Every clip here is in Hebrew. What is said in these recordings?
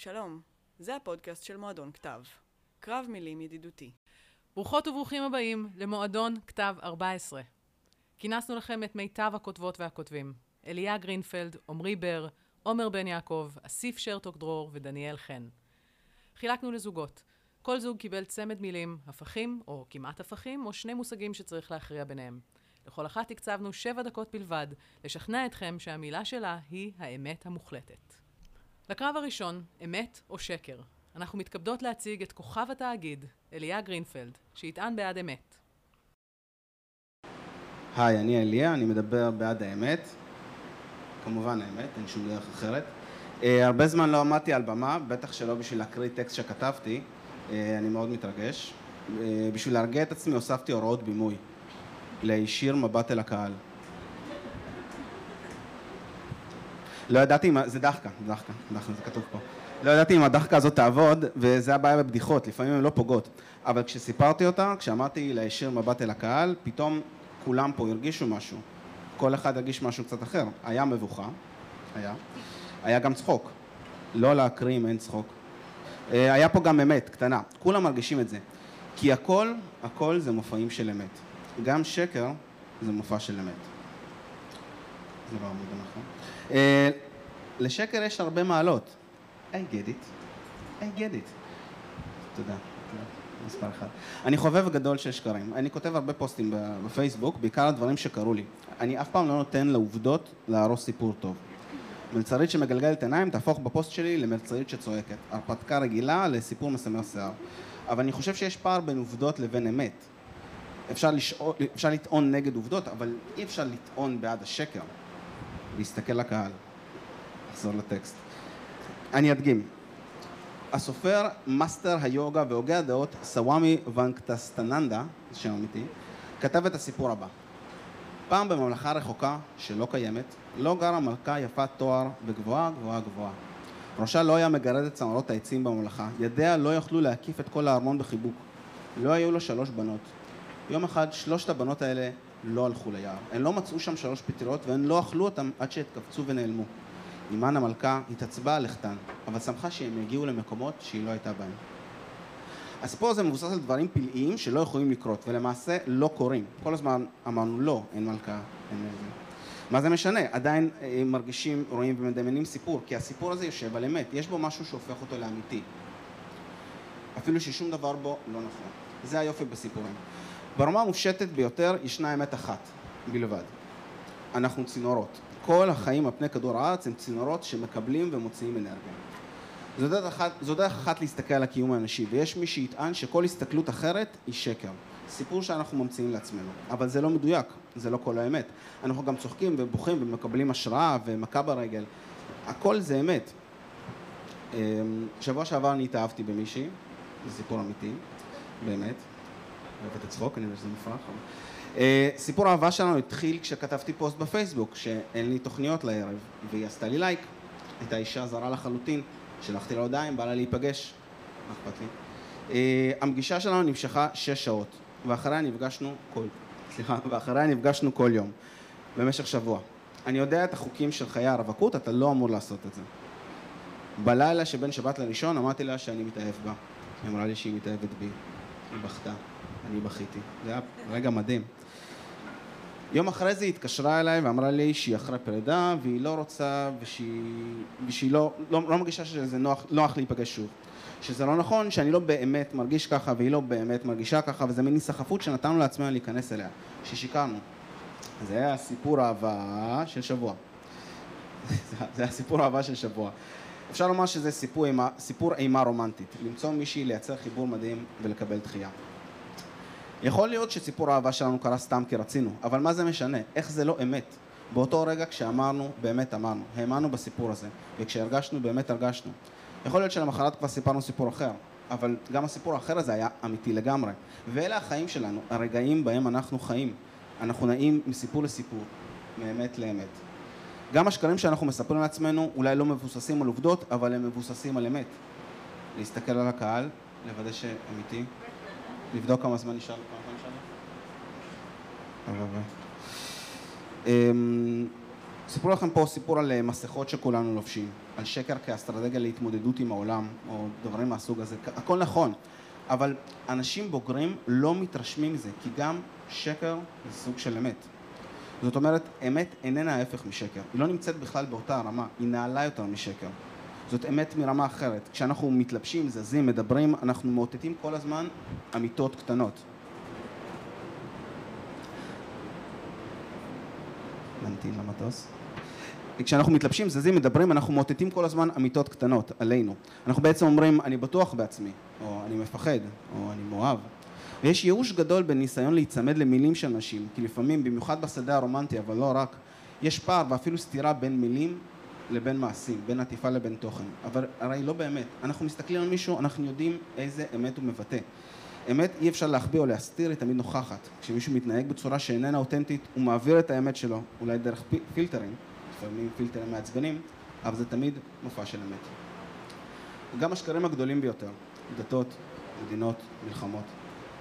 שלום, זה הפודקאסט של מועדון כתב. קרב מילים ידידותי. ברוכות וברוכים הבאים למועדון כתב 14. כינסנו לכם את מיטב הכותבות והכותבים. אליה גרינפלד, עמרי בר, עומר בן יעקב, אסיף שרתוק דרור ודניאל חן. חילקנו לזוגות. כל זוג קיבל צמד מילים, הפכים, או כמעט הפכים, או שני מושגים שצריך להכריע ביניהם. לכל אחת הקצבנו שבע דקות בלבד, לשכנע אתכם שהמילה שלה היא האמת המוחלטת. לקרב הראשון, אמת או שקר. אנחנו מתכבדות להציג את כוכב התאגיד, אליה גרינפלד, שיטען בעד אמת. היי, אני אליה, אני מדבר בעד האמת. כמובן האמת, אין שום דרך אחרת. Uh, הרבה זמן לא עמדתי על במה, בטח שלא בשביל להקריא טקסט שכתבתי, uh, אני מאוד מתרגש. Uh, בשביל להרגיע את עצמי הוספתי הוראות בימוי. להישיר מבט אל הקהל. לא ידעתי אם... זה דחקה, דחקה, דחקה, זה כתוב פה. לא ידעתי אם הדחקה הזאת תעבוד, וזה הבעיה בבדיחות, לפעמים הן לא פוגעות. אבל כשסיפרתי אותה, כשאמרתי להישיר מבט אל הקהל, פתאום כולם פה הרגישו משהו. כל אחד הרגיש משהו קצת אחר. היה מבוכה, היה. היה גם צחוק. לא להקריא אם אין צחוק. אה, היה פה גם אמת, קטנה. כולם מרגישים את זה. כי הכל, הכל זה מופעים של אמת. גם שקר זה מופע של אמת. זה לא עמוד הנכון. לשקר יש הרבה מעלות. I get it. I get it. תודה. מספר אחד. אני חובב גדול של שקרים. אני כותב הרבה פוסטים בפייסבוק, בעיקר על דברים שקרו לי. אני אף פעם לא נותן לעובדות להרוס סיפור טוב. מלצרית שמגלגלת עיניים תהפוך בפוסט שלי למלצרית שצועקת. הרפתקה רגילה לסיפור מסמר שיער. אבל אני חושב שיש פער בין עובדות לבין אמת. אפשר, לשאול, אפשר לטעון נגד עובדות, אבל אי אפשר לטעון בעד השקר. להסתכל לקהל. לחזור לטקסט. אני אדגים. הסופר, מאסטר היוגה והוגה הדעות, סוואמי ונקטסטננדה, שם אמיתי, כתב את הסיפור הבא. פעם בממלכה רחוקה, שלא קיימת, לא גרה מלכה יפת תואר וגבוהה גבוהה גבוהה. ראשה לא היה מגרד את צמרות העצים בממלכה, ידיה לא יכלו להקיף את כל הארמון בחיבוק. לא היו לו שלוש בנות. יום אחד שלושת הבנות האלה לא הלכו ליער. הן לא מצאו שם שלוש פטריות והן לא אכלו אותן עד שהתכווצו ונעלמו. אימן המלכה התעצבה על לכתן, אבל שמחה שהם יגיעו למקומות שהיא לא הייתה בהם. הסיפור הזה מבוסס על דברים פלאיים שלא יכולים לקרות, ולמעשה לא קורים. כל הזמן אמרנו לא, אין מלכה, אין איזה. מה זה משנה? עדיין אה, מרגישים, רואים ומדמיינים סיפור, כי הסיפור הזה יושב על אמת, יש בו משהו שהופך אותו לאמיתי. אפילו ששום דבר בו לא נכון. זה היופי בסיפורים. ברמה המופשטת ביותר ישנה אמת אחת בלבד. אנחנו צינורות. כל החיים על פני כדור הארץ הם צינורות שמקבלים ומוציאים אנרגיה. זו דרך אחת, זו דרך אחת להסתכל על הקיום האנושי, ויש מי שיטען שכל הסתכלות אחרת היא שקר. סיפור שאנחנו ממציאים לעצמנו. אבל זה לא מדויק, זה לא כל האמת. אנחנו גם צוחקים ובוכים ומקבלים השראה ומכה ברגל. הכל זה אמת. אמ, שבוע שעבר אני התאהבתי במישהי, זה סיפור אמיתי, באמת. אוהבת את צחוק, אני יודע שזה מופרך. אה, סיפור האהבה שלנו התחיל כשכתבתי פוסט בפייסבוק, שאין לי תוכניות לערב, והיא עשתה לי לייק. הייתה אישה זרה לחלוטין, שלחתי לה הודעה אם בא לה להיפגש, מה אכפת לי? אה, הפגישה שלנו נמשכה שש שעות, ואחריה נפגשנו כל, סליחה, ואחריה נפגשנו כל יום, במשך שבוע. אני יודע את החוקים של חיי הרווקות, אתה לא אמור לעשות את זה. בלילה שבין שבת לראשון אמרתי לה שאני מתאהב בה. היא אמרה לי שהיא מתאהבת בי. היא בכתה, אני בכיתי. זה היה רגע מדהים. יום אחרי זה היא התקשרה אליי ואמרה לי שהיא אחרי פרידה והיא לא רוצה ושהיא, ושהיא לא, לא, לא מרגישה שזה נוח, נוח להיפגש שוב. שזה לא נכון, שאני לא באמת מרגיש ככה והיא לא באמת מרגישה ככה וזה מין היסחפות שנתנו לעצמנו להיכנס אליה, ששיקרנו. זה היה סיפור אהבה של שבוע. זה היה סיפור אהבה של שבוע. אפשר לומר שזה סיפור אימה, סיפור אימה רומנטית, למצוא מישהי, לייצר חיבור מדהים ולקבל דחייה. יכול להיות שסיפור האהבה שלנו קרה סתם כי רצינו, אבל מה זה משנה? איך זה לא אמת? באותו רגע כשאמרנו, באמת אמרנו, האמנו בסיפור הזה, וכשהרגשנו, באמת הרגשנו. יכול להיות שלמחרת כבר סיפרנו סיפור אחר, אבל גם הסיפור האחר הזה היה אמיתי לגמרי. ואלה החיים שלנו, הרגעים בהם אנחנו חיים. אנחנו נעים מסיפור לסיפור, מאמת לאמת. גם השקרים שאנחנו מספרים לעצמנו אולי לא מבוססים על עובדות, אבל הם מבוססים על אמת. להסתכל על הקהל, לוודא שאמיתי, לבדוק כמה זמן נשאר, נשאר? אמ, סיפרו לכם פה סיפור על אה, מסכות שכולנו לובשים, על שקר כאסטרטגיה להתמודדות עם העולם, או דברים מהסוג הזה, הכל נכון, אבל אנשים בוגרים לא מתרשמים מזה, כי גם שקר זה סוג של אמת. זאת אומרת, אמת איננה ההפך משקר, היא לא נמצאת בכלל באותה הרמה, היא נעלה יותר משקר. זאת אמת מרמה אחרת. כשאנחנו מתלבשים, זזים, מדברים, אנחנו מאותתים כל הזמן אמיתות קטנות. נמתין למטוס. כשאנחנו מתלבשים, זזים, מדברים, אנחנו מאותתים כל הזמן אמיתות קטנות עלינו. אנחנו בעצם אומרים, אני בטוח בעצמי, או אני מפחד, או אני מאוהב. ויש ייאוש גדול בניסיון להיצמד למילים של נשים, כי לפעמים, במיוחד בשדה הרומנטי, אבל לא רק, יש פער ואפילו סתירה בין מילים לבין מעשים, בין עטיפה לבין תוכן. אבל הרי לא באמת. אנחנו מסתכלים על מישהו, אנחנו יודעים איזה אמת הוא מבטא. אמת אי אפשר להחביא או להסתיר, היא תמיד נוכחת. כשמישהו מתנהג בצורה שאיננה אותנטית, הוא מעביר את האמת שלו, אולי דרך פילטרים, לפעמים פילטרים מעצבנים, אבל זה תמיד מופע של אמת. גם השקרים הגדולים ביותר, דתות, מדינות, מלחמות,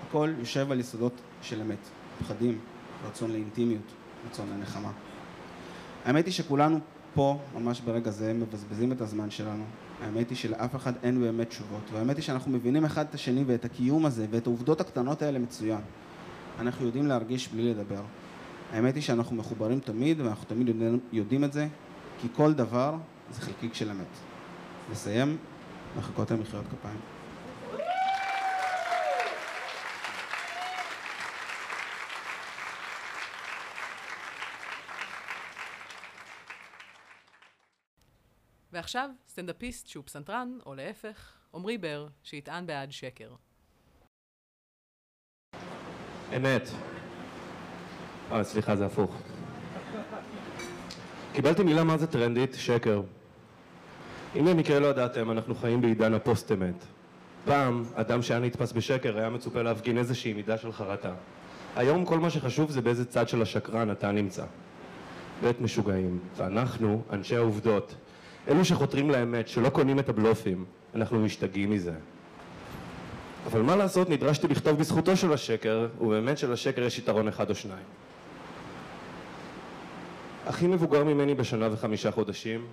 הכל יושב על יסודות של אמת, פחדים, רצון לאינטימיות, רצון לנחמה. האמת היא שכולנו פה, ממש ברגע זה, מבזבזים את הזמן שלנו. האמת היא שלאף אחד אין באמת תשובות, והאמת היא שאנחנו מבינים אחד את השני ואת הקיום הזה ואת העובדות הקטנות האלה מצוין. אנחנו יודעים להרגיש בלי לדבר. האמת היא שאנחנו מחוברים תמיד, ואנחנו תמיד יודעים את זה, כי כל דבר זה חלקיק של אמת. נסיים, לחכות למחיאות כפיים. ועכשיו, סטנדאפיסט שהוא פסנתרן, או להפך, עמרי בר, שיטען בעד שקר. אמת. אה, סליחה, זה הפוך. קיבלתי מילה מה זה טרנדית, שקר. אם במקרה לא ידעתם, אנחנו חיים בעידן הפוסט-אמת. פעם, אדם שהיה נתפס בשקר היה מצופה להפגין איזושהי מידה של חרטה. היום כל מה שחשוב זה באיזה צד של השקרן אתה נמצא. בית משוגעים. ואנחנו, אנשי העובדות, אלו שחותרים לאמת, שלא קונים את הבלופים, אנחנו משתגעים מזה. אבל מה לעשות, נדרשתי לכתוב בזכותו של השקר, ובאמת שלשקר יש יתרון אחד או שניים. הכי מבוגר ממני בשנה וחמישה חודשים,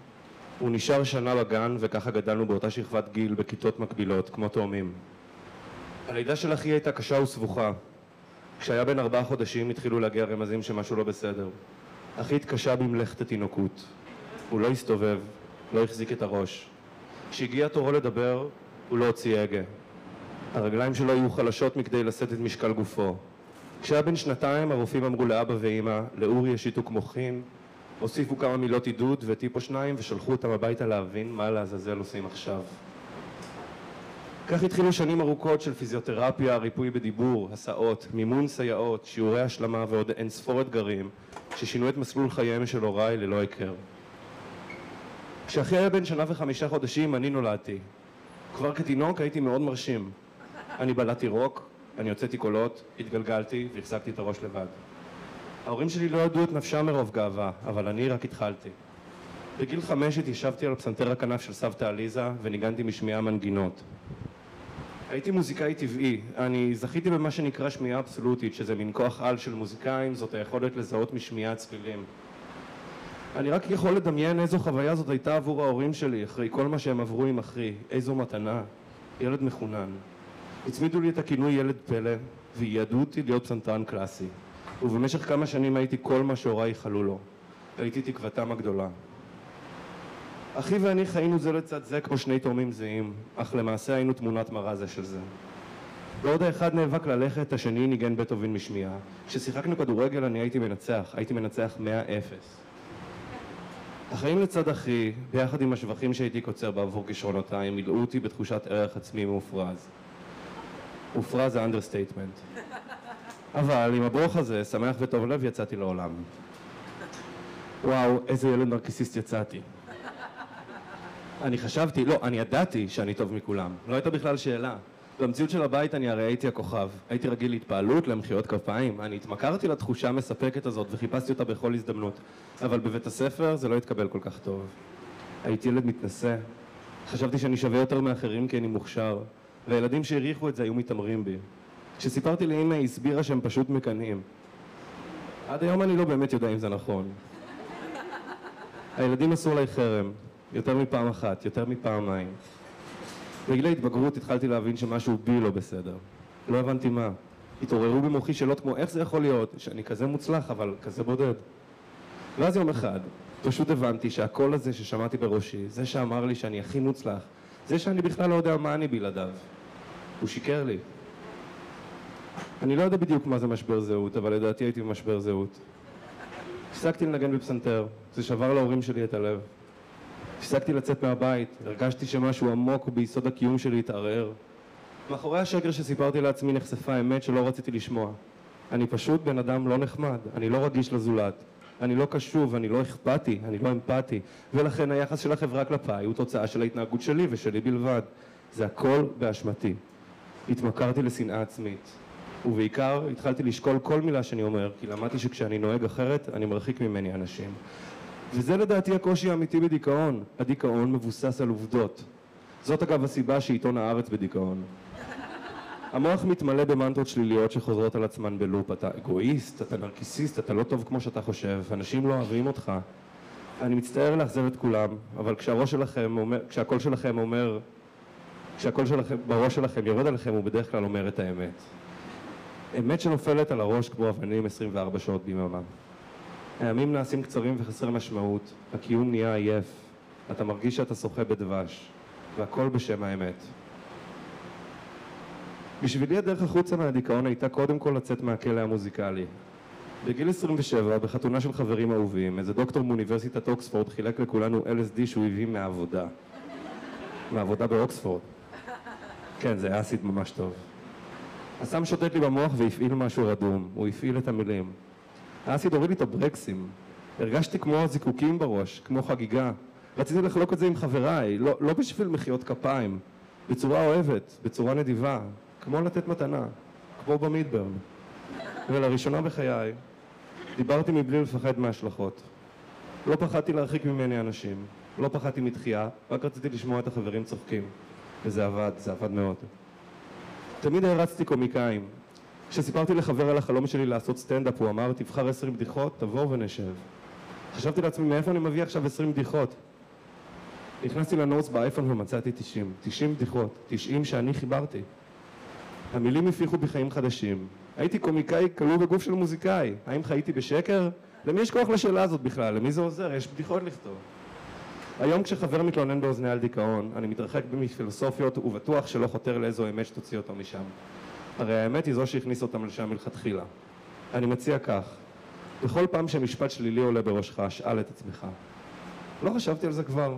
הוא נשאר שנה בגן וככה גדלנו באותה שכבת גיל בכיתות מקבילות, כמו תאומים. הלידה של אחי הייתה קשה וסבוכה. כשהיה בן ארבעה חודשים התחילו להגיע רמזים שמשהו לא בסדר. אחי התקשה במלאכת התינוקות. הוא לא הסתובב, לא החזיק את הראש. כשהגיע תורו לדבר, הוא לא הוציא הגה. הרגליים שלו היו חלשות מכדי לשאת את משקל גופו. כשהיה בן שנתיים, הרופאים אמרו לאבא ואימא, לאורי יש שיתוק מוחין, הוסיפו כמה מילות עידוד וטיפו שניים ושלחו אותם הביתה להבין מה לעזאזל עושים עכשיו. כך התחילו שנים ארוכות של פיזיותרפיה, ריפוי בדיבור, הסעות, מימון סייעות, שיעורי השלמה ועוד אין ספור אתגרים ששינו את מסלול חייהם של הוריי ללא היכר. כשאחי היה בן שנה וחמישה חודשים אני נולדתי. כבר כתינוק הייתי מאוד מרשים. אני בלעתי רוק, אני הוצאתי קולות, התגלגלתי והחזקתי את הראש לבד. ההורים שלי לא ידעו את נפשם מרוב גאווה, אבל אני רק התחלתי. בגיל חמש התיישבתי על פסנתר הכנף של סבתא עליזה וניגנתי משמיעה מנגינות. הייתי מוזיקאי טבעי, אני זכיתי במה שנקרא שמיעה אבסולוטית, שזה מין כוח על של מוזיקאים, זאת היכולת לזהות משמיעה צלילים. אני רק יכול לדמיין איזו חוויה זאת הייתה עבור ההורים שלי אחרי כל מה שהם עברו עם אחי, איזו מתנה, ילד מחונן. הצמידו לי את הכינוי ילד פלא וייעדו אותי להיות פסנתרן קלאסי ובמשך כמה שנים הייתי כל מה שהוריי ייחלו לו. הייתי תקוותם הגדולה. אחי ואני חיינו זה לצד זה כמו שני תאומים זהים, אך למעשה היינו תמונת מראה זה של זה. בעוד האחד נאבק ללכת, השני ניגן בטהובן משמיעה. כששיחקנו כדורגל אני הייתי מנצח, הייתי מנצח מאה אפס. החיים לצד אחי, ביחד עם השבחים שהייתי קוצר בעבור כישרונותיי, מילאו אותי בתחושת ערך עצמי מופרז. מופרז זה understatement. אבל עם הברוך הזה, שמח וטוב לב, יצאתי לעולם. וואו, איזה ילד נרקיסיסט יצאתי. אני חשבתי, לא, אני ידעתי שאני טוב מכולם. לא הייתה בכלל שאלה. במציאות של הבית אני הרי הייתי הכוכב. הייתי רגיל להתפעלות, למחיאות כפיים. אני התמכרתי לתחושה המספקת הזאת וחיפשתי אותה בכל הזדמנות. אבל בבית הספר זה לא התקבל כל כך טוב. הייתי ילד מתנשא. חשבתי שאני שווה יותר מאחרים כי אני מוכשר. והילדים שהעריכו את זה היו מתעמרים בי. כשסיפרתי לאמא היא הסבירה שהם פשוט מקנאים. עד היום אני לא באמת יודע אם זה נכון. הילדים עשו עליי חרם, יותר מפעם אחת, יותר מפעמיים. בגיל ההתבגרות התחלתי להבין שמשהו בי לא בסדר. לא הבנתי מה. התעוררו במוחי שאלות כמו איך זה יכול להיות שאני כזה מוצלח אבל כזה בודד. ואז יום אחד פשוט הבנתי שהקול הזה ששמעתי בראשי, זה שאמר לי שאני הכי מוצלח, זה שאני בכלל לא יודע מה אני בלעדיו, הוא שיקר לי. אני לא יודע בדיוק מה זה משבר זהות, אבל לדעתי הייתי במשבר זהות. הפסקתי לנגן בפסנתר, זה שבר להורים שלי את הלב. הפסקתי לצאת מהבית, הרגשתי שמשהו עמוק ביסוד הקיום שלי התערער. מאחורי השקר שסיפרתי לעצמי נחשפה אמת שלא רציתי לשמוע. אני פשוט בן אדם לא נחמד, אני לא רגיש לזולת. אני לא קשוב, אני לא אכפתי, אני לא אמפתי, ולכן היחס של החברה כלפיי הוא תוצאה של ההתנהגות שלי ושלי בלבד. זה הכל באשמתי. התמכרתי לשנאה עצמית. ובעיקר התחלתי לשקול כל מילה שאני אומר, כי למדתי שכשאני נוהג אחרת, אני מרחיק ממני אנשים. וזה לדעתי הקושי האמיתי בדיכאון. הדיכאון מבוסס על עובדות. זאת אגב הסיבה שעיתון הארץ בדיכאון. המוח מתמלא במנטרות שליליות שחוזרות על עצמן בלופ. אתה אגואיסט, אתה נרקיסיסט, אתה לא טוב כמו שאתה חושב, אנשים לא אוהבים אותך. אני מצטער לאכזב את כולם, אבל כשהראש שלכם אומר, כשהקול שלכם אומר, כשהקול שלכם, בראש שלכם יורד עליכם, הוא בדרך כלל אומר את האמת. אמת שנופלת על הראש כמו אבנים 24 שעות ביממה. הימים נעשים קצרים וחסרי משמעות, הקיום נהיה עייף, אתה מרגיש שאתה שוחה בדבש, והכל בשם האמת. בשבילי הדרך החוצה מהדיכאון הייתה קודם כל לצאת מהכלא המוזיקלי. בגיל 27, בחתונה של חברים אהובים, איזה דוקטור מאוניברסיטת אוקספורד חילק לכולנו LSD שהוא הביא מהעבודה. מהעבודה באוקספורד. כן, זה אסיד ממש טוב. הסם שוטט לי במוח והפעיל משהו רדום, הוא הפעיל את המילים. האסיד הוריד לי את הברקסים. הרגשתי כמו זיקוקים בראש, כמו חגיגה. רציתי לחלוק את זה עם חבריי, לא, לא בשביל מחיאות כפיים, בצורה אוהבת, בצורה נדיבה, כמו לתת מתנה, כמו במידברן. ולראשונה בחיי, דיברתי מבלי לפחד מההשלכות. לא פחדתי להרחיק ממני אנשים, לא פחדתי מתחייה, רק רציתי לשמוע את החברים צוחקים. וזה עבד, זה עבד מאוד. תמיד הערצתי קומיקאים. כשסיפרתי לחבר על החלום שלי לעשות סטנדאפ, הוא אמר, תבחר עשרים בדיחות, תבוא ונשב. חשבתי לעצמי, מאיפה אני מביא עכשיו עשרים בדיחות? נכנסתי לנוטס באייפון ומצאתי תשעים. תשעים בדיחות. תשעים שאני חיברתי. המילים הפיחו בי חיים חדשים. הייתי קומיקאי כלוא בגוף של מוזיקאי. האם חייתי בשקר? למי יש כוח לשאלה הזאת בכלל? למי זה עוזר? יש בדיחות לכתוב. היום כשחבר מתלונן באוזני על דיכאון, אני מתרחק מפילוסופיות ובטוח שלא חותר לאיזו אמת שתוציא אותו משם. הרי האמת היא זו שהכניס אותם לשם מלכתחילה. אני מציע כך, בכל פעם שמשפט שלילי עולה בראשך, שאל את עצמך. לא חשבתי על זה כבר.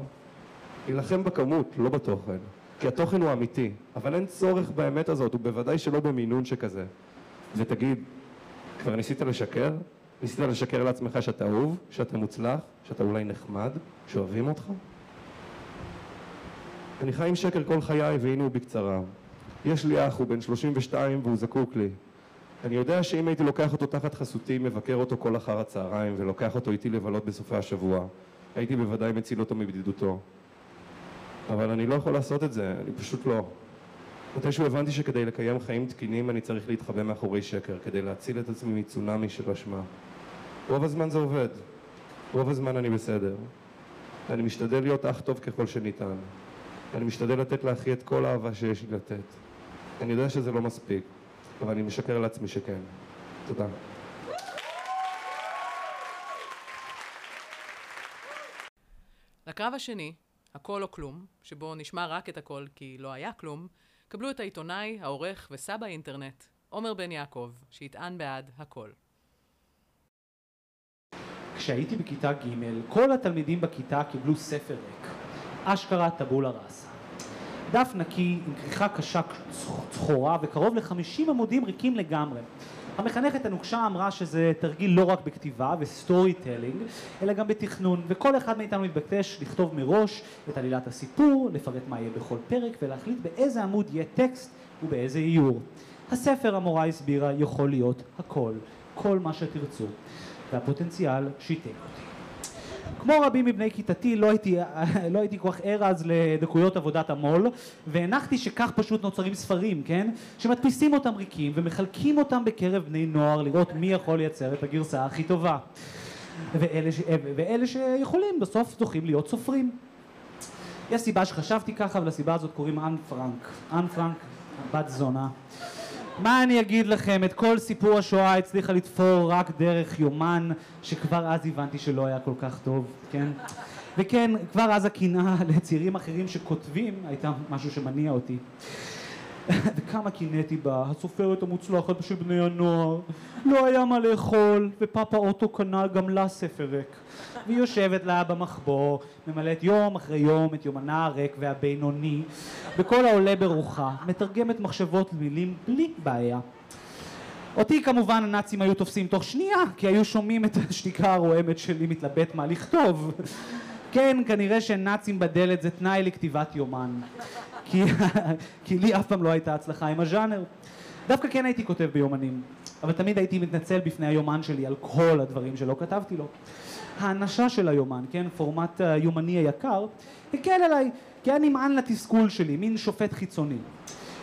להילחם בכמות, לא בתוכן. כי התוכן הוא אמיתי, אבל אין צורך באמת הזאת, ובוודאי שלא במינון שכזה. ותגיד, כבר ניסית לשקר? ניסית לשקר לעצמך שאתה אהוב, שאתה מוצלח, שאתה אולי נחמד, שאוהבים אותך? אני חי עם שקר כל חיי, והנה הוא בקצרה. יש לי אח, הוא בן 32 והוא זקוק לי. אני יודע שאם הייתי לוקח אותו תחת חסותי, מבקר אותו כל אחר הצהריים ולוקח אותו איתי לבלות בסופי השבוע, הייתי בוודאי מציל אותו מבדידותו. אבל אני לא יכול לעשות את זה, אני פשוט לא. מתישהו הבנתי שכדי לקיים חיים תקינים אני צריך להתחבא מאחורי שקר, כדי להציל את עצמי מצונאמי של אשמה. רוב הזמן זה עובד, רוב הזמן אני בסדר. אני משתדל להיות אח טוב ככל שניתן. אני משתדל לתת לאחי את כל האהבה שיש לי לתת. אני יודע שזה לא מספיק, אבל אני משקר לעצמי שכן. תודה. לקרב השני, הכל או כלום, שבו נשמע רק את הכל כי לא היה כלום, קבלו את העיתונאי, העורך וסבא האינטרנט, עומר בן יעקב, שיטען בעד הכל. כשהייתי בכיתה ג', כל התלמידים בכיתה קיבלו ספר ריק. אשכרה טבולה ראסה. דף נקי עם כריכה קשה צחורה וקרוב ל-50 עמודים ריקים לגמרי. המחנכת הנוקשה אמרה שזה תרגיל לא רק בכתיבה ו storytelling, אלא גם בתכנון, וכל אחד מאיתנו מתבקש לכתוב מראש את עלילת הסיפור, לפרט מה יהיה בכל פרק ולהחליט באיזה עמוד יהיה טקסט ובאיזה איור. הספר, המורה הסבירה, יכול להיות הכל, כל מה שתרצו, והפוטנציאל שיתק אותי. כמו רבים מבני כיתתי לא הייתי, לא הייתי כל כך ער אז לדקויות עבודת המו"ל והנחתי שכך פשוט נוצרים ספרים, כן? שמדפיסים אותם ריקים ומחלקים אותם בקרב בני נוער לראות מי יכול לייצר את הגרסה הכי טובה. ואלה, ש... ואלה שיכולים בסוף זוכים להיות סופרים. יש סיבה שחשבתי ככה, ולסיבה הזאת קוראים אנ פרנק. אנ פרנק, בת זונה. מה אני אגיד לכם, את כל סיפור השואה הצליחה לתפור רק דרך יומן, שכבר אז הבנתי שלא היה כל כך טוב, כן? וכן, כבר אז הקנאה לצעירים אחרים שכותבים הייתה משהו שמניע אותי. וכמה קינאתי בה, הסופרת המוצלחת של בני הנוער, לא היה מה לאכול, ופאפה אוטו קנה גם לה ספר ריק. והיא יושבת לה במחבוא, ממלאת יום אחרי יום את יומנה הריק והבינוני, בכל העולה ברוחה, מתרגמת מחשבות למילים בלי בעיה. אותי כמובן הנאצים היו תופסים תוך שנייה, כי היו שומעים את השתיקה הרועמת שלי מתלבט מה לכתוב. כן, כנראה שנאצים בדלת זה תנאי לכתיבת יומן. כי, כי לי אף פעם לא הייתה הצלחה עם הז'אנר. דווקא כן הייתי כותב ביומנים, אבל תמיד הייתי מתנצל בפני היומן שלי על כל הדברים שלא כתבתי לו. האנשה של היומן, כן, פורמט היומני היקר, הקל עליי, כי היה נמען לתסכול שלי, מין שופט חיצוני.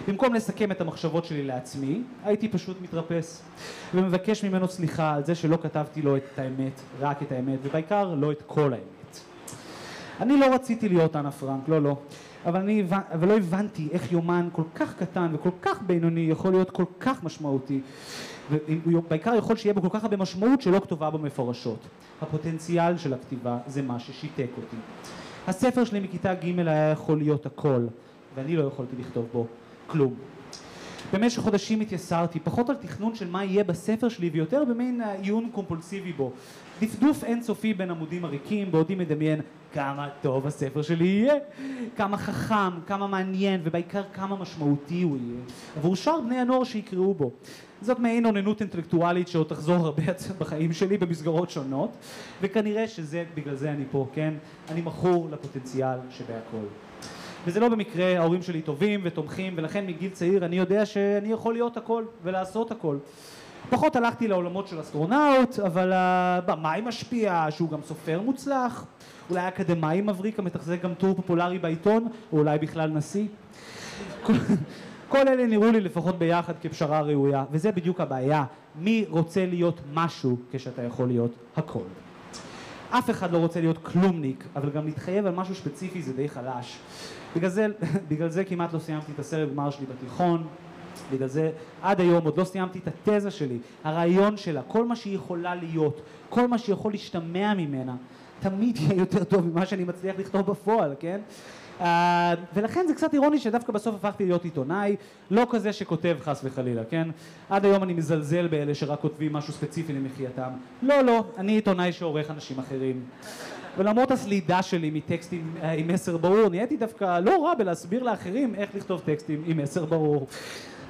במקום לסכם את המחשבות שלי לעצמי, הייתי פשוט מתרפס ומבקש ממנו סליחה על זה שלא כתבתי לו את האמת, רק את האמת, ובעיקר לא את כל האמת. אני לא רציתי להיות אנה פרנק, לא, לא. אבל, אני, אבל לא הבנתי איך יומן כל כך קטן וכל כך בינוני יכול להיות כל כך משמעותי ובעיקר יכול שיהיה בו כל כך הרבה משמעות שלא כתובה בו מפורשות. הפוטנציאל של הכתיבה זה מה ששיתק אותי. הספר שלי מכיתה ג' היה יכול להיות הכל ואני לא יכולתי לכתוב בו כלום. במשך חודשים התייסרתי, פחות על תכנון של מה יהיה בספר שלי ויותר במין עיון קומפולסיבי בו. דפדוף אינסופי בין עמודים עריקים בעודי מדמיין כמה טוב הספר שלי יהיה, כמה חכם, כמה מעניין ובעיקר כמה משמעותי הוא יהיה עבור שאר בני הנוער שיקראו בו. זאת מעין אוננות אינטלקטואלית שעוד תחזור הרבה בחיים שלי במסגרות שונות וכנראה שזה, בגלל זה אני פה, כן? אני מכור לפוטנציאל שבהכל. וזה לא במקרה, ההורים שלי טובים ותומכים ולכן מגיל צעיר אני יודע שאני יכול להיות הכל ולעשות הכל. פחות הלכתי לעולמות של אסטרונאוט, אבל הבמאי משפיע, שהוא גם סופר מוצלח, אולי אקדמאי מבריק המתחזק גם טור פופולרי בעיתון, או אולי בכלל נשיא. כל אלה נראו לי לפחות ביחד כפשרה ראויה, וזה בדיוק הבעיה. מי רוצה להיות משהו כשאתה יכול להיות הכל? אף אחד לא רוצה להיות כלומניק, אבל גם להתחייב על משהו ספציפי זה די חלש. בגלל זה, בגלל זה כמעט לא סיימתי את הסרט גמר שלי בתיכון, בגלל זה עד היום עוד לא סיימתי את התזה שלי, הרעיון שלה, כל מה שהיא יכולה להיות, כל מה שיכול להשתמע ממנה, תמיד יהיה יותר טוב ממה שאני מצליח לכתוב בפועל, כן? Uh, ולכן זה קצת אירוני שדווקא בסוף הפכתי להיות עיתונאי, לא כזה שכותב חס וחלילה, כן? עד היום אני מזלזל באלה שרק כותבים משהו ספציפי למחייתם. לא, לא, אני עיתונאי שעורך אנשים אחרים. ולמרות הסלידה שלי מטקסטים uh, עם מסר ברור, נהייתי דווקא לא רע בלהסביר לאחרים איך לכתוב טקסטים עם מסר ברור.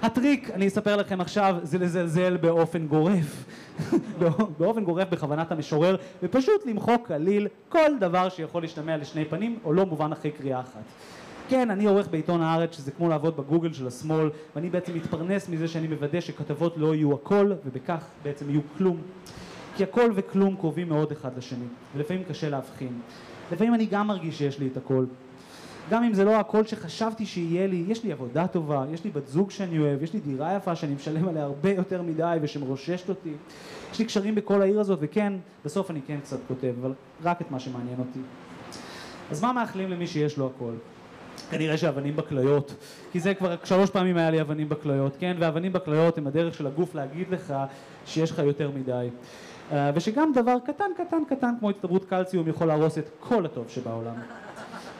הטריק, אני אספר לכם עכשיו, זה לזלזל באופן גורף, באופן גורף בכוונת המשורר, ופשוט למחוק כליל כל דבר שיכול להשתמע לשני פנים, או לא מובן אחרי קריאה אחת. כן, אני עורך בעיתון הארץ, שזה כמו לעבוד בגוגל של השמאל, ואני בעצם מתפרנס מזה שאני מוודא שכתבות לא יהיו הכל, ובכך בעצם יהיו כלום. כי הכל וכלום קרובים מאוד אחד לשני, ולפעמים קשה להבחין. לפעמים אני גם מרגיש שיש לי את הכל, גם אם זה לא הכל שחשבתי שיהיה לי, יש לי עבודה טובה, יש לי בת זוג שאני אוהב, יש לי דירה יפה שאני משלם עליה הרבה יותר מדי ושמרוששת אותי, יש לי קשרים בכל העיר הזאת, וכן, בסוף אני כן קצת כותב, אבל רק את מה שמעניין אותי. אז מה מאחלים למי שיש לו הכל? כנראה שאבנים בכליות, כי זה כבר שלוש פעמים היה לי אבנים בכליות, כן? ואבנים בכליות הם הדרך של הגוף להגיד לך שיש לך יותר מדי. Uh, ושגם דבר קטן קטן קטן כמו הצטברות קלציום יכול להרוס את כל הטוב שבעולם.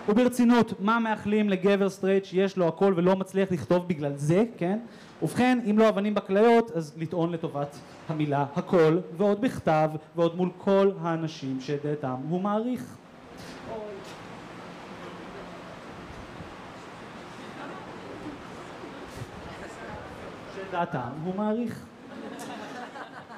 וברצינות, מה מאחלים לגבר סטרייט שיש לו הכל ולא מצליח לכתוב בגלל זה, כן? ובכן, אם לא אבנים בכליות, אז לטעון לטובת המילה הכל, ועוד בכתב, ועוד מול כל האנשים שדעתם הוא מעריך. שדעתם הוא מעריך.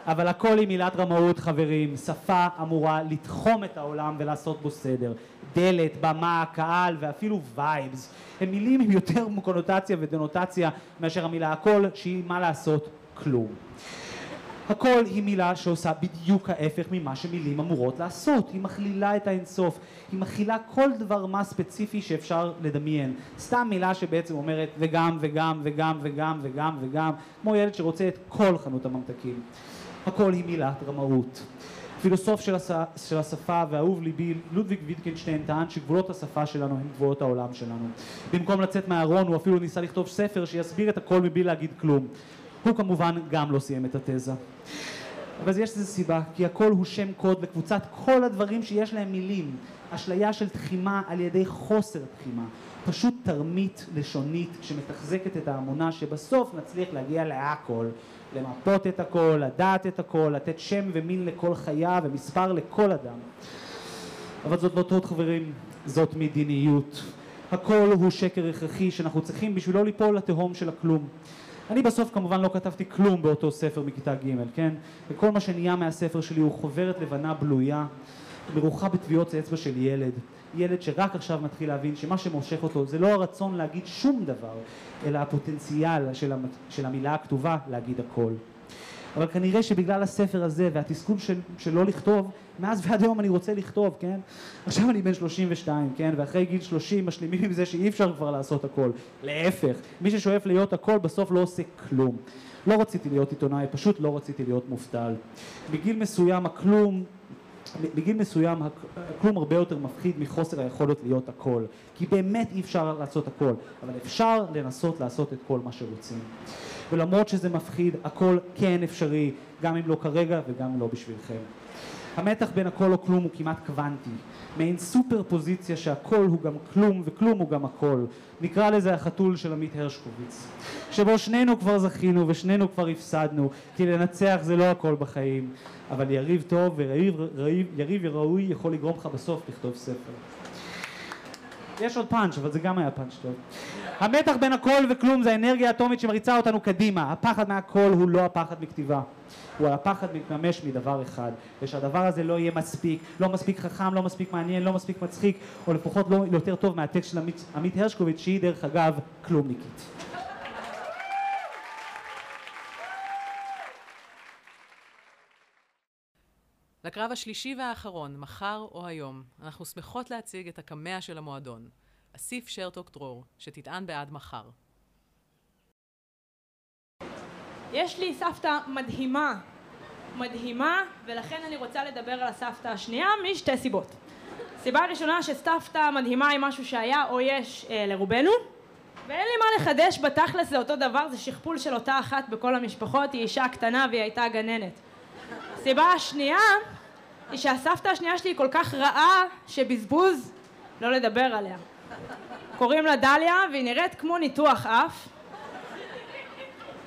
אבל הכל עם מילת רמאות חברים, שפה אמורה לתחום את העולם ולעשות בו סדר. דלת, במה, קהל ואפילו וייבס הם מילים עם יותר קונוטציה ודנוטציה מאשר המילה הכל שהיא מה לעשות כלום. הכל היא מילה שעושה בדיוק ההפך ממה שמילים אמורות לעשות, היא מכלילה את האינסוף, היא מכילה כל דבר מה ספציפי שאפשר לדמיין, סתם מילה שבעצם אומרת וגם וגם וגם וגם וגם וגם, כמו ילד שרוצה את כל חנות הממתקים. הכל היא מילת רמאות. הפילוסוף של, הש... של השפה ואהוב ליבי, לודוויג ויטקנשטיין, טען שגבולות השפה שלנו הם גבולות העולם שלנו. במקום לצאת מהארון הוא אפילו ניסה לכתוב ספר שיסביר את הכל מבלי להגיד כלום. הוא כמובן גם לא סיים את התזה. אבל יש לזה סיבה, כי הכל הוא שם קוד לקבוצת כל הדברים שיש להם מילים. אשליה של תחימה על ידי חוסר תחימה. פשוט תרמית לשונית שמתחזקת את ההמונה שבסוף נצליח להגיע להכל. למפות את הכל, לדעת את הכל, לתת שם ומין לכל חיה ומספר לכל אדם. אבל זאת לא טעות חברים, זאת מדיניות. הכל הוא שקר הכרחי שאנחנו צריכים בשביל לא ליפול לתהום של הכלום. אני בסוף כמובן לא כתבתי כלום באותו ספר מכיתה ג', כן? וכל מה שנהיה מהספר שלי הוא חוברת לבנה בלויה, מרוחה בטביעות אצבע של ילד. ילד שרק עכשיו מתחיל להבין שמה שמושך אותו זה לא הרצון להגיד שום דבר, אלא הפוטנציאל של, המ... של המילה הכתובה להגיד הכל. אבל כנראה שבגלל הספר הזה והתסכול של, של לא לכתוב, מאז ועד היום אני רוצה לכתוב, כן? עכשיו אני בן 32, כן? ואחרי גיל 30 משלימים עם זה שאי אפשר כבר לעשות הכל. להפך, מי ששואף להיות הכל בסוף לא עושה כלום. לא רציתי להיות עיתונאי, פשוט לא רציתי להיות מובטל. בגיל מסוים הכלום בגיל מסוים הכלום הרבה יותר מפחיד מחוסר היכולת להיות הכל. כי באמת אי אפשר לעשות הכל אבל אפשר לנסות לעשות את כל מה שרוצים. ולמרות שזה מפחיד הכל כן אפשרי גם אם לא כרגע וגם אם לא בשבילכם. המתח בין הכל או כלום הוא כמעט קוונטי מעין סופר פוזיציה שהכל הוא גם כלום וכלום הוא גם הכל. נקרא לזה החתול של עמית הרשקוביץ. שבו שנינו כבר זכינו ושנינו כבר הפסדנו כי לנצח זה לא הכל בחיים. אבל יריב טוב ויריב יריב ראוי יכול לגרום לך בסוף לכתוב ספר יש עוד פאנץ' אבל זה גם היה פאנץ' טוב. המתח בין הכל וכלום זה האנרגיה האטומית שמריצה אותנו קדימה. הפחד מהכל הוא לא הפחד מכתיבה. הוא הפחד מתממש מדבר אחד ושהדבר הזה לא יהיה מספיק. לא מספיק חכם לא מספיק מעניין לא מספיק מצחיק או לפחות לא יותר טוב מהטקסט של עמית, עמית הרשקוביץ שהיא דרך אגב כלומניקית לקרב השלישי והאחרון, מחר או היום, אנחנו שמחות להציג את הקמע של המועדון, אסיף שרתוק דרור, שתטען בעד מחר. יש לי סבתא מדהימה, מדהימה, ולכן אני רוצה לדבר על הסבתא השנייה משתי סיבות. סיבה ראשונה שסבתא מדהימה היא משהו שהיה או יש אה, לרובנו, ואין לי מה לחדש בתכלס זה אותו דבר, זה שכפול של אותה אחת בכל המשפחות, היא אישה קטנה והיא הייתה גננת. הסיבה השנייה היא שהסבתא השנייה שלי היא כל כך רעה שבזבוז לא לדבר עליה. קוראים לה דליה והיא נראית כמו ניתוח אף.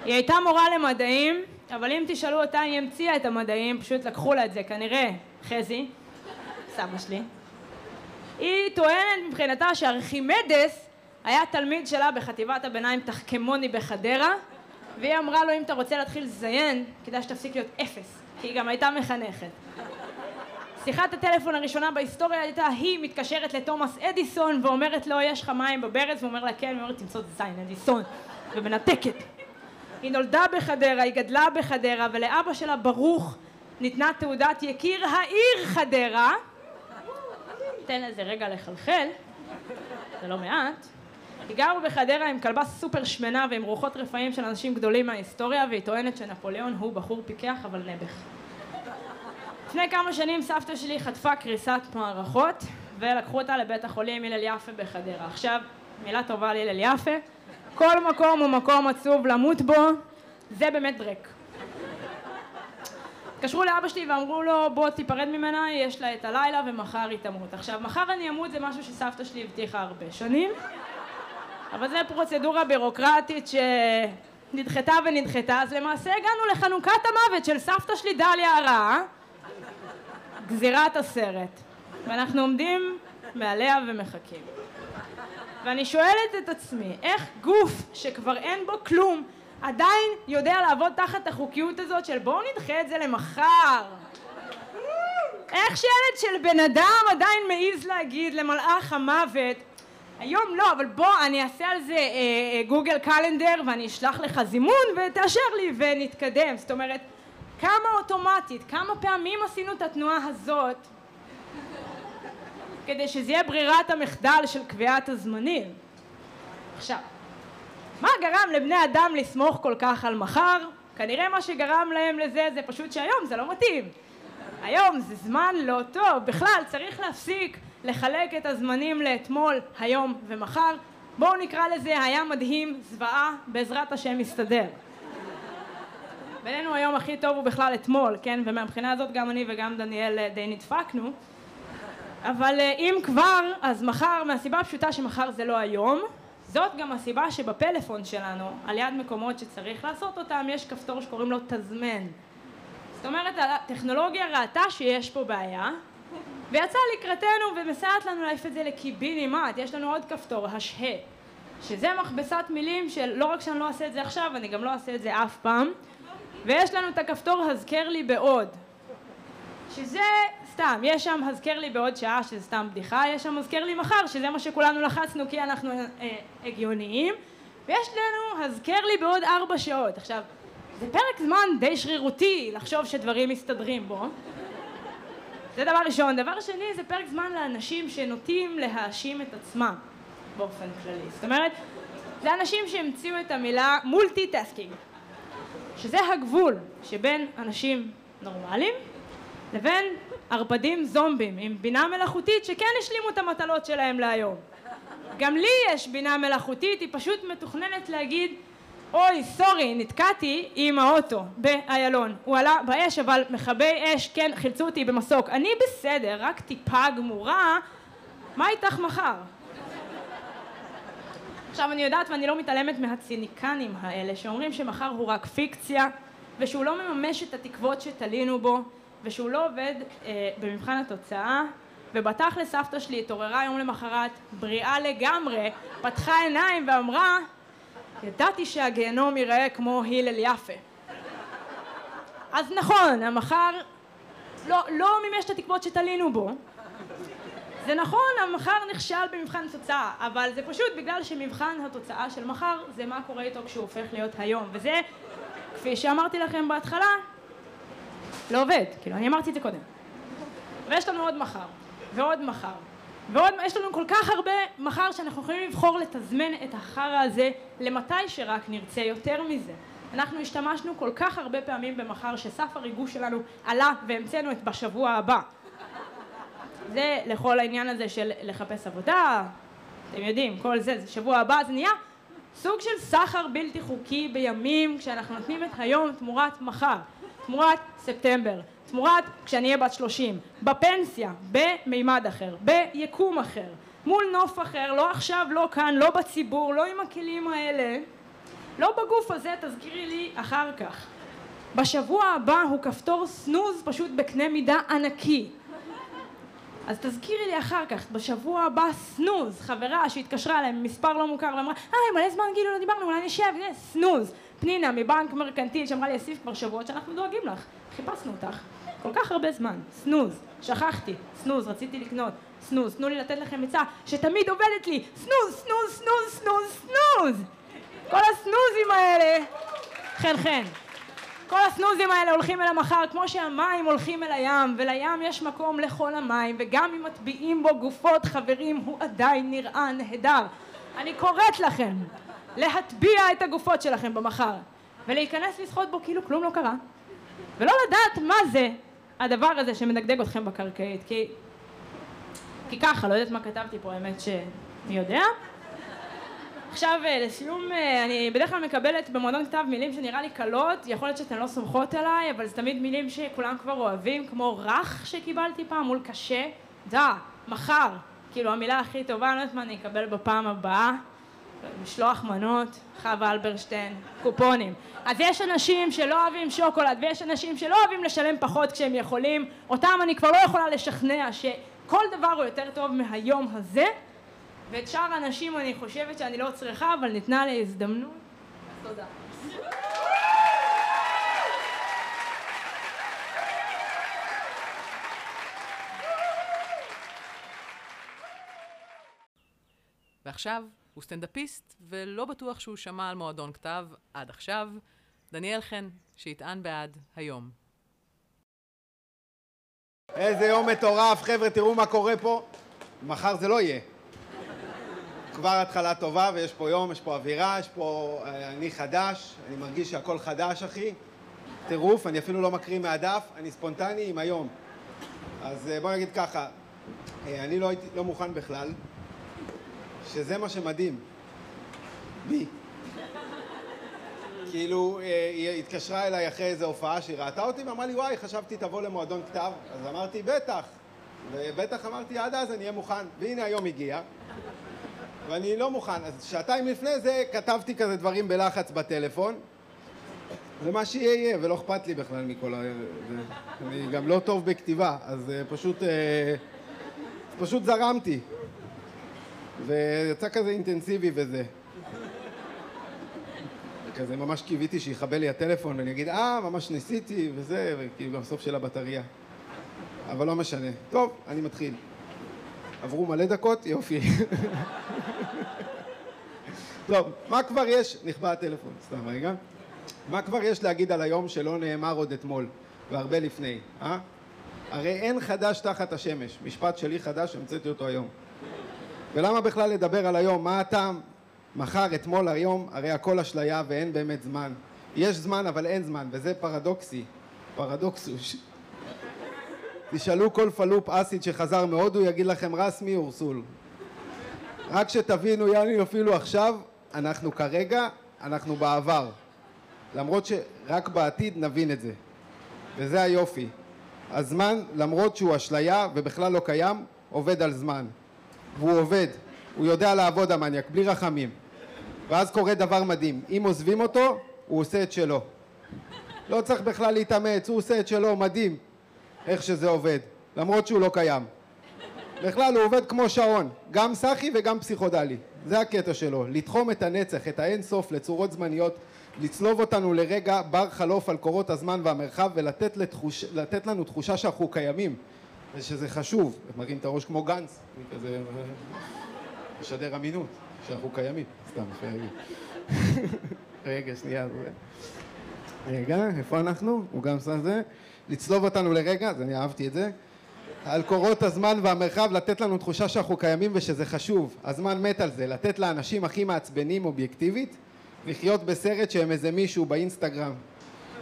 היא הייתה מורה למדעים, אבל אם תשאלו אותה היא המציאה את המדעים, פשוט לקחו לה את זה, כנראה חזי, סבא שלי. היא טוענת מבחינתה שארכימדס היה תלמיד שלה בחטיבת הביניים תחכמוני בחדרה, והיא אמרה לו אם אתה רוצה להתחיל לזיין, כדאי שתפסיק להיות אפס, כי היא גם הייתה מחנכת. שיחת הטלפון הראשונה בהיסטוריה הייתה היא מתקשרת לתומאס אדיסון ואומרת לו יש לך מים בברז ואומר לה כן, היא אומרת תמצוא זין אדיסון ומנתקת. היא נולדה בחדרה, היא גדלה בחדרה ולאבא שלה ברוך ניתנה תעודת יקיר העיר חדרה. תן לזה רגע לחלחל זה לא מעט. היא גרה בחדרה עם כלבה סופר שמנה ועם רוחות רפאים של אנשים גדולים מההיסטוריה והיא טוענת שנפוליאון הוא בחור פיקח אבל נעבך לפני כמה שנים סבתא שלי חטפה קריסת מערכות ולקחו אותה לבית החולים הלל יפה בחדרה. עכשיו, מילה טובה להלל יפה, כל מקום הוא מקום עצוב למות בו, זה באמת דרק. התקשרו לאבא שלי ואמרו לו בוא תיפרד ממנה, יש לה את הלילה ומחר היא תמות. עכשיו, מחר אני אמות זה משהו שסבתא שלי הבטיחה הרבה שנים, אבל זה פרוצדורה בירוקרטית שנדחתה ונדחתה, אז למעשה הגענו לחנוכת המוות של סבתא שלי דליה הרעה גזירת הסרט, ואנחנו עומדים מעליה ומחכים. ואני שואלת את עצמי, איך גוף שכבר אין בו כלום עדיין יודע לעבוד תחת החוקיות הזאת של בואו נדחה את זה למחר? איך שילד של בן אדם עדיין מעז להגיד למלאך המוות היום לא, אבל בוא אני אעשה על זה אה, אה, גוגל קלנדר ואני אשלח לך זימון ותאשר לי ונתקדם. זאת אומרת, כמה אוטומטית, כמה פעמים עשינו את התנועה הזאת כדי שזה יהיה ברירת המחדל של קביעת הזמנים. עכשיו, מה גרם לבני אדם לסמוך כל כך על מחר? כנראה מה שגרם להם לזה זה פשוט שהיום זה לא מתאים. היום זה זמן לא טוב, בכלל צריך להפסיק לחלק את הזמנים לאתמול, היום ומחר. בואו נקרא לזה היה מדהים, זוועה, בעזרת השם יסתדר. בינינו היום הכי טוב הוא בכלל אתמול, כן? ומהבחינה הזאת גם אני וגם דניאל אה, די נדפקנו. אבל אה, אם כבר, אז מחר, מהסיבה הפשוטה שמחר זה לא היום, זאת גם הסיבה שבפלאפון שלנו, על יד מקומות שצריך לעשות אותם, יש כפתור שקוראים לו תזמן. זאת אומרת, הטכנולוגיה ראתה שיש פה בעיה, ויצאה לקראתנו ומסייעת לנו להעיף את זה לקיבינימט. יש לנו עוד כפתור, השהה, שזה מכבסת מילים של לא רק שאני לא אעשה את זה עכשיו, אני גם לא אעשה את זה אף פעם. ויש לנו את הכפתור הזכר לי בעוד, שזה סתם, יש שם הזכר לי בעוד שעה שזה סתם בדיחה, יש שם הזכר לי מחר שזה מה שכולנו לחצנו כי אנחנו אה, הגיוניים, ויש לנו הזכר לי בעוד ארבע שעות. עכשיו, זה פרק זמן די שרירותי לחשוב שדברים מסתדרים בו. זה דבר ראשון. דבר שני, זה פרק זמן לאנשים שנוטים להאשים את עצמם באופן כללי. זאת אומרת, זה אנשים שהמציאו את המילה multitasking. שזה הגבול שבין אנשים נורמליים לבין ערפדים זומבים עם בינה מלאכותית שכן השלימו את המטלות שלהם להיום. גם לי יש בינה מלאכותית, היא פשוט מתוכננת להגיד אוי, סורי, נתקעתי עם האוטו באיילון. הוא עלה באש, אבל מכבי אש, כן, חילצו אותי במסוק. אני בסדר, רק טיפה גמורה, מה איתך מחר? עכשיו אני יודעת ואני לא מתעלמת מהציניקנים האלה שאומרים שמחר הוא רק פיקציה ושהוא לא מממש את התקוות שתלינו בו ושהוא לא עובד אה, במבחן התוצאה. ובתכל'ס סבתא שלי התעוררה יום למחרת בריאה לגמרי פתחה עיניים ואמרה ידעתי שהגיהנום ייראה כמו הלל יפה אז נכון המחר לא, לא מימש את התקוות שתלינו בו זה נכון, המחר נכשל במבחן התוצאה, אבל זה פשוט בגלל שמבחן התוצאה של מחר זה מה קורה איתו כשהוא הופך להיות היום, וזה, כפי שאמרתי לכם בהתחלה, לא עובד, כאילו אני אמרתי את זה קודם. ויש לנו עוד מחר, ועוד מחר, ועוד, יש לנו כל כך הרבה מחר שאנחנו יכולים לבחור לתזמן את החרא הזה למתי שרק נרצה יותר מזה. אנחנו השתמשנו כל כך הרבה פעמים במחר שסף הריגוש שלנו עלה והמצאנו את בשבוע הבא. זה לכל העניין הזה של לחפש עבודה, אתם יודעים, כל זה, זה שבוע הבא, זה נהיה סוג של סחר בלתי חוקי בימים כשאנחנו נותנים את היום תמורת מחר, תמורת ספטמבר, תמורת כשאני אהיה בת שלושים, בפנסיה, במימד אחר, ביקום אחר, מול נוף אחר, לא עכשיו, לא כאן, לא בציבור, לא עם הכלים האלה, לא בגוף הזה, תזכירי לי אחר כך. בשבוע הבא הוא כפתור סנוז פשוט בקנה מידה ענקי. אז תזכירי לי אחר כך, בשבוע הבא סנוז, חברה שהתקשרה אליי ממספר לא מוכר ואמרה, היי, מלא זמן כאילו לא דיברנו, אולי נשב, הנה, סנוז. פנינה מבנק מרקנטיל שאמרה לי, אסיף כבר שבועות שאנחנו דואגים לך, חיפשנו אותך. כל כך הרבה זמן, snooze, שכחתי, snooze, רציתי לקנות, snooze, תנו לי לתת לכם עצה שתמיד עובדת לי, snooze, snooze, snooze, snooze, snooze! כל הסנוזים האלה, חן חן. כל הסנוזים האלה הולכים אל המחר כמו שהמים הולכים אל הים ולים יש מקום לכל המים וגם אם מטביעים בו גופות חברים הוא עדיין נראה נהדר. אני קוראת לכם להטביע את הגופות שלכם במחר ולהיכנס לשחות בו כאילו כלום לא קרה. ולא לדעת מה זה הדבר הזה שמדגדג אתכם בקרקעית כי כי ככה לא יודעת מה כתבתי פה האמת שמי יודע עכשיו אה, לסיום, אה, אני בדרך כלל מקבלת במועדון כתב מילים שנראה לי קלות, יכול להיות שאתן לא סומכות עליי, אבל זה תמיד מילים שכולם כבר אוהבים, כמו רך שקיבלתי פעם מול קשה, דה, מחר, כאילו המילה הכי טובה, אני לא יודעת מה אני אקבל בפעם הבאה, משלוח מנות, חווה אלברשטיין, קופונים. אז יש אנשים שלא אוהבים שוקולד ויש אנשים שלא אוהבים לשלם פחות כשהם יכולים, אותם אני כבר לא יכולה לשכנע שכל דבר הוא יותר טוב מהיום הזה ואת שאר האנשים אני חושבת שאני לא צריכה, אבל ניתנה לי הזדמנות. תודה. ועכשיו הוא סטנדאפיסט, ולא בטוח שהוא שמע על מועדון כתב עד עכשיו. דניאל חן, שיטען בעד היום. איזה יום מטורף, חבר'ה, תראו מה קורה פה. מחר זה לא יהיה. כבר התחלה טובה ויש פה יום, יש פה אווירה, יש פה... אה, אני חדש, אני מרגיש שהכל חדש, אחי. טירוף, אני אפילו לא מקריא מהדף, אני ספונטני עם היום. אז אה, בוא נגיד ככה, אה, אני לא הייתי, לא מוכן בכלל, שזה מה שמדהים. בי. כאילו, היא התקשרה אליי אחרי איזו הופעה שהיא ראתה אותי ואמרה לי, וואי, חשבתי תבוא למועדון כתב. אז אמרתי, בטח. ובטח אמרתי, עד אז אני אהיה מוכן. והנה היום הגיע. ואני לא מוכן. אז שעתיים לפני זה כתבתי כזה דברים בלחץ בטלפון. ומה שיהיה יהיה, ולא אכפת לי בכלל מכל ה... זה- אני גם לא טוב בכתיבה, אז אה, פשוט... אה, פשוט זרמתי. ויצא כזה אינטנסיבי וזה. כזה ממש קיוויתי שיכבה לי הטלפון ואני אגיד, אה, ממש ניסיתי וזה, וכאילו גם סוף של הבטריה. אבל לא משנה. טוב, אני מתחיל. עברו מלא דקות, יופי. טוב, מה כבר יש? נכבה הטלפון, סתם רגע. מה כבר יש להגיד על היום שלא נאמר עוד אתמול, והרבה לפני, אה? הרי אין חדש תחת השמש. משפט שלי חדש, המצאתי אותו היום. ולמה בכלל לדבר על היום? מה הטעם? מחר, אתמול, היום, הרי הכל אשליה ואין באמת זמן. יש זמן אבל אין זמן, וזה פרדוקסי. פרדוקסוש. תשאלו כל פלופ אסיד שחזר מהודו, יגיד לכם רסמי אורסול. רק שתבינו, יאני, אפילו עכשיו, אנחנו כרגע, אנחנו בעבר. למרות שרק בעתיד נבין את זה. וזה היופי. הזמן, למרות שהוא אשליה ובכלל לא קיים, עובד על זמן. והוא עובד. הוא יודע לעבוד המניאק, בלי רחמים. ואז קורה דבר מדהים. אם עוזבים אותו, הוא עושה את שלו. לא צריך בכלל להתאמץ, הוא עושה את שלו, מדהים. איך שזה עובד. למרות שהוא לא קיים. בכלל הוא עובד כמו שעון, גם סאחי וגם פסיכודלי. זה הקטע שלו, לתחום את הנצח, את האין סוף לצורות זמניות, לצלוב אותנו לרגע בר חלוף על קורות הזמן והמרחב ולתת לתחוש, לנו תחושה שאנחנו קיימים ושזה חשוב. מרים את הראש כמו גנץ, כזה משדר אמינות, שאנחנו קיימים. סתם. רגע, שנייה. רגע, איפה אנחנו? הוא גם עשה זה. לצלוב אותנו לרגע, אז אני אהבתי את זה. על קורות הזמן והמרחב לתת לנו תחושה שאנחנו קיימים ושזה חשוב. הזמן מת על זה, לתת לאנשים הכי מעצבנים אובייקטיבית לחיות בסרט שהם איזה מישהו באינסטגרם.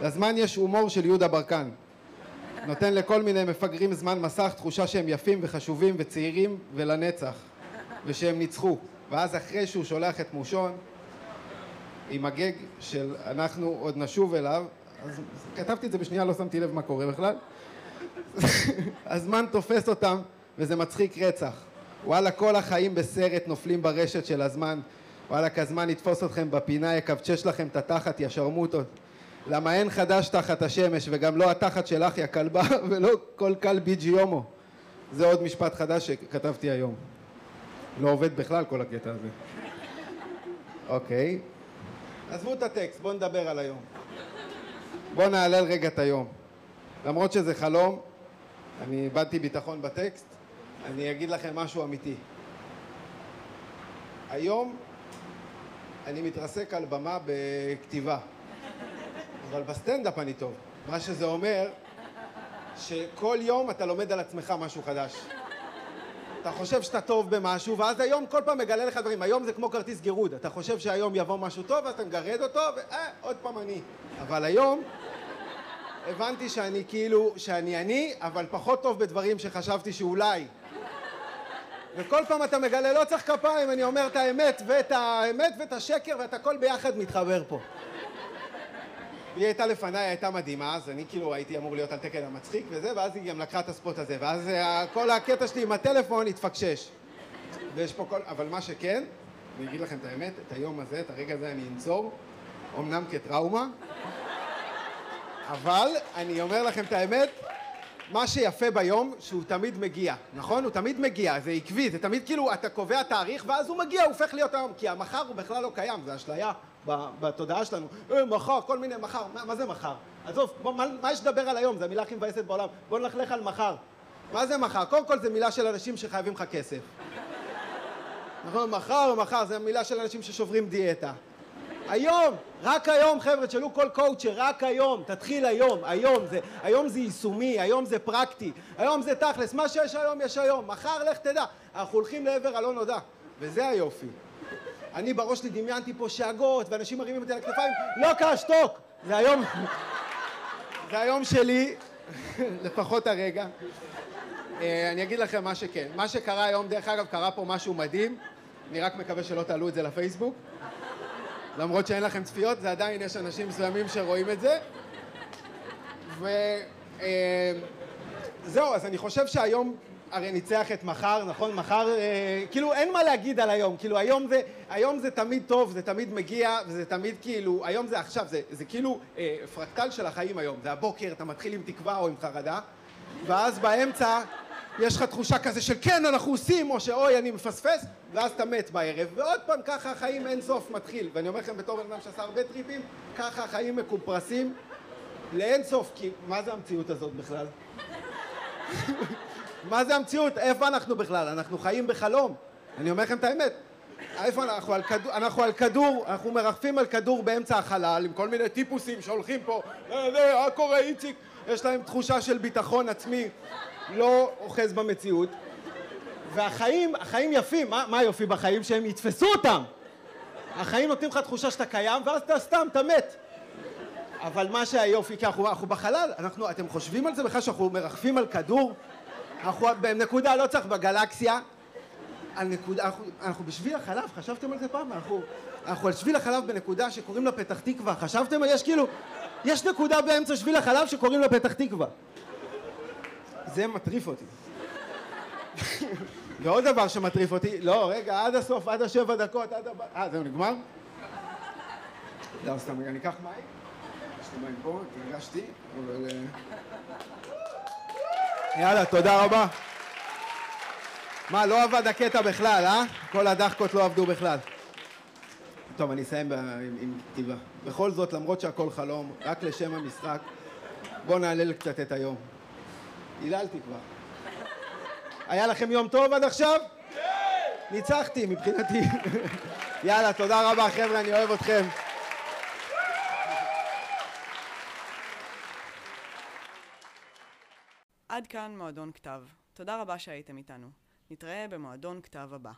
לזמן יש הומור של יהודה ברקן. נותן לכל מיני מפגרים זמן מסך תחושה שהם יפים וחשובים וצעירים ולנצח ושהם ניצחו. ואז אחרי שהוא שולח את מושון עם הגג של אנחנו עוד נשוב אליו, אז כתבתי את זה בשנייה, לא שמתי לב מה קורה בכלל. הזמן תופס אותם וזה מצחיק רצח. וואלה, כל החיים בסרט נופלים ברשת של הזמן. וואלה, הזמן יתפוס אתכם בפינה, יקבצ'ש לכם את התחת, יא שרמוטות. למה אין חדש תחת השמש, וגם לא התחת שלך, יא כלבה, ולא כל קל ביג'י הומו. זה עוד משפט חדש שכתבתי היום. לא עובד בכלל כל הקטע הזה. אוקיי. עזבו את הטקסט, בואו נדבר על היום. בואו נהלל רגע את היום. למרות שזה חלום, אני איבדתי ביטחון בטקסט, אני אגיד לכם משהו אמיתי. היום אני מתרסק על במה בכתיבה, אבל בסטנדאפ אני טוב. מה שזה אומר, שכל יום אתה לומד על עצמך משהו חדש. אתה חושב שאתה טוב במשהו, ואז היום כל פעם מגלה לך דברים. היום זה כמו כרטיס גירוד. אתה חושב שהיום יבוא משהו טוב, אז אתה מגרד אותו, ואה, עוד פעם אני. אבל היום הבנתי שאני כאילו, שאני אני, אבל פחות טוב בדברים שחשבתי שאולי. וכל פעם אתה מגלה, לא צריך כפיים, אני אומר את האמת ואת האמת ואת השקר, ואת הכל ביחד מתחבר פה. היא הייתה לפניי, הייתה מדהימה, אז אני כאילו הייתי אמור להיות על תקן המצחיק וזה, ואז היא גם לקחה את הספוט הזה, ואז אה, כל הקטע שלי עם הטלפון התפקשש. ויש פה כל... אבל מה שכן, אני אגיד לכם את האמת, את היום הזה, את הרגע הזה אני אנצור, אמנם כטראומה, אבל אני אומר לכם את האמת, מה שיפה ביום, שהוא תמיד מגיע, נכון? הוא תמיד מגיע, זה עקבי, זה תמיד כאילו, אתה קובע תאריך ואז הוא מגיע, הוא הופך להיות היום, כי המחר הוא בכלל לא קיים, זה אשליה בתודעה שלנו. אה, מחר, כל מיני מחר, מה, מה זה מחר? עזוב, בוא, מה, מה יש לדבר על היום? זו המילה הכי מבאסת בעולם. בוא נלכלך על מחר. מה זה מחר? קודם כל זה מילה של אנשים שחייבים לך כסף. נכון, מחר, מחר, זה מילה של אנשים ששוברים דיאטה. היום, רק היום חבר'ה, תשאלו כל קואוצ'ר, רק היום, תתחיל היום, היום זה, היום זה יישומי, היום זה פרקטי, היום זה תכלס, מה שיש היום יש היום, מחר לך תדע, אנחנו הולכים לעבר הלא נודע, וזה היופי. אני בראש שלי דמיינתי פה שאגות, ואנשים מרימים אותי על הכתפיים, לא קרה, שתוק, זה היום, זה היום שלי, לפחות הרגע. אה, אני אגיד לכם מה שכן. מה שקרה היום, דרך אגב, קרה פה משהו מדהים. אני רק מקווה שלא תעלו את זה לפייסבוק. למרות שאין לכם צפיות, זה עדיין יש אנשים מסוימים שרואים את זה. וזהו, אה, אז אני חושב שהיום הרי ניצח את מחר, נכון? מחר, אה, כאילו אין מה להגיד על היום, כאילו היום זה, היום זה תמיד טוב, זה תמיד מגיע, וזה תמיד כאילו, היום זה עכשיו, זה, זה כאילו אה, פרקטל של החיים היום, זה הבוקר, אתה מתחיל עם תקווה או עם חרדה, ואז באמצע יש לך תחושה כזה של כן אנחנו עושים, או שאוי אני מפספס, ואז אתה מת בערב, ועוד פעם ככה החיים אין סוף מתחיל, ואני אומר לכם בתור בן אדם שעשה הרבה טריפים, ככה החיים מקופרסים לאין סוף, כי מה זה המציאות הזאת בכלל? מה זה המציאות? איפה אנחנו בכלל? אנחנו חיים בחלום. אני אומר לכם את האמת. איפה אנחנו? על כדור, אנחנו על כדור, אנחנו מרחפים על כדור באמצע החלל עם כל מיני טיפוסים שהולכים פה, אה, מה קורה איציק? יש להם תחושה של ביטחון עצמי לא אוחז במציאות. והחיים, החיים יפים, מה, מה היופי בחיים? שהם יתפסו אותם. החיים נותנים לך תחושה שאתה קיים ואז אתה סתם, אתה מת. אבל מה שהיופי, כי אנחנו, אנחנו בחלל, אנחנו, אתם חושבים על זה בכלל שאנחנו מרחפים על כדור? אנחנו בנקודה, לא צריך בגלקסיה, הנקודה, אנחנו, אנחנו בשביל החלב, חשבתם על זה פעם? אנחנו, אנחנו על שביל החלב בנקודה שקוראים לה פתח תקווה, חשבתם? יש כאילו, יש נקודה באמצע שביל החלב שקוראים לה פתח תקווה. זה מטריף אותי. ועוד דבר שמטריף אותי, לא, רגע, עד הסוף, עד השבע דקות, עד הבא, אה, זהו, נגמר? לא, סתם, אני אקח מים. יש לי מים פה, התרגשתי, אבל... אה, יאללה, תודה רבה. מה, לא עבד הקטע בכלל, אה? כל הדחקות לא עבדו בכלל. טוב, אני אסיים עם, עם כתיבה. בכל זאת, למרות שהכל חלום, רק לשם המשחק, בואו נעלל קצת את היום. היללתי כבר. היה לכם יום טוב עד עכשיו? כן! ניצחתי מבחינתי. יאללה, תודה רבה חבר'ה, אני אוהב אתכם. עד כאן מועדון כתב. תודה רבה שהייתם איתנו. נתראה במועדון כתב הבא.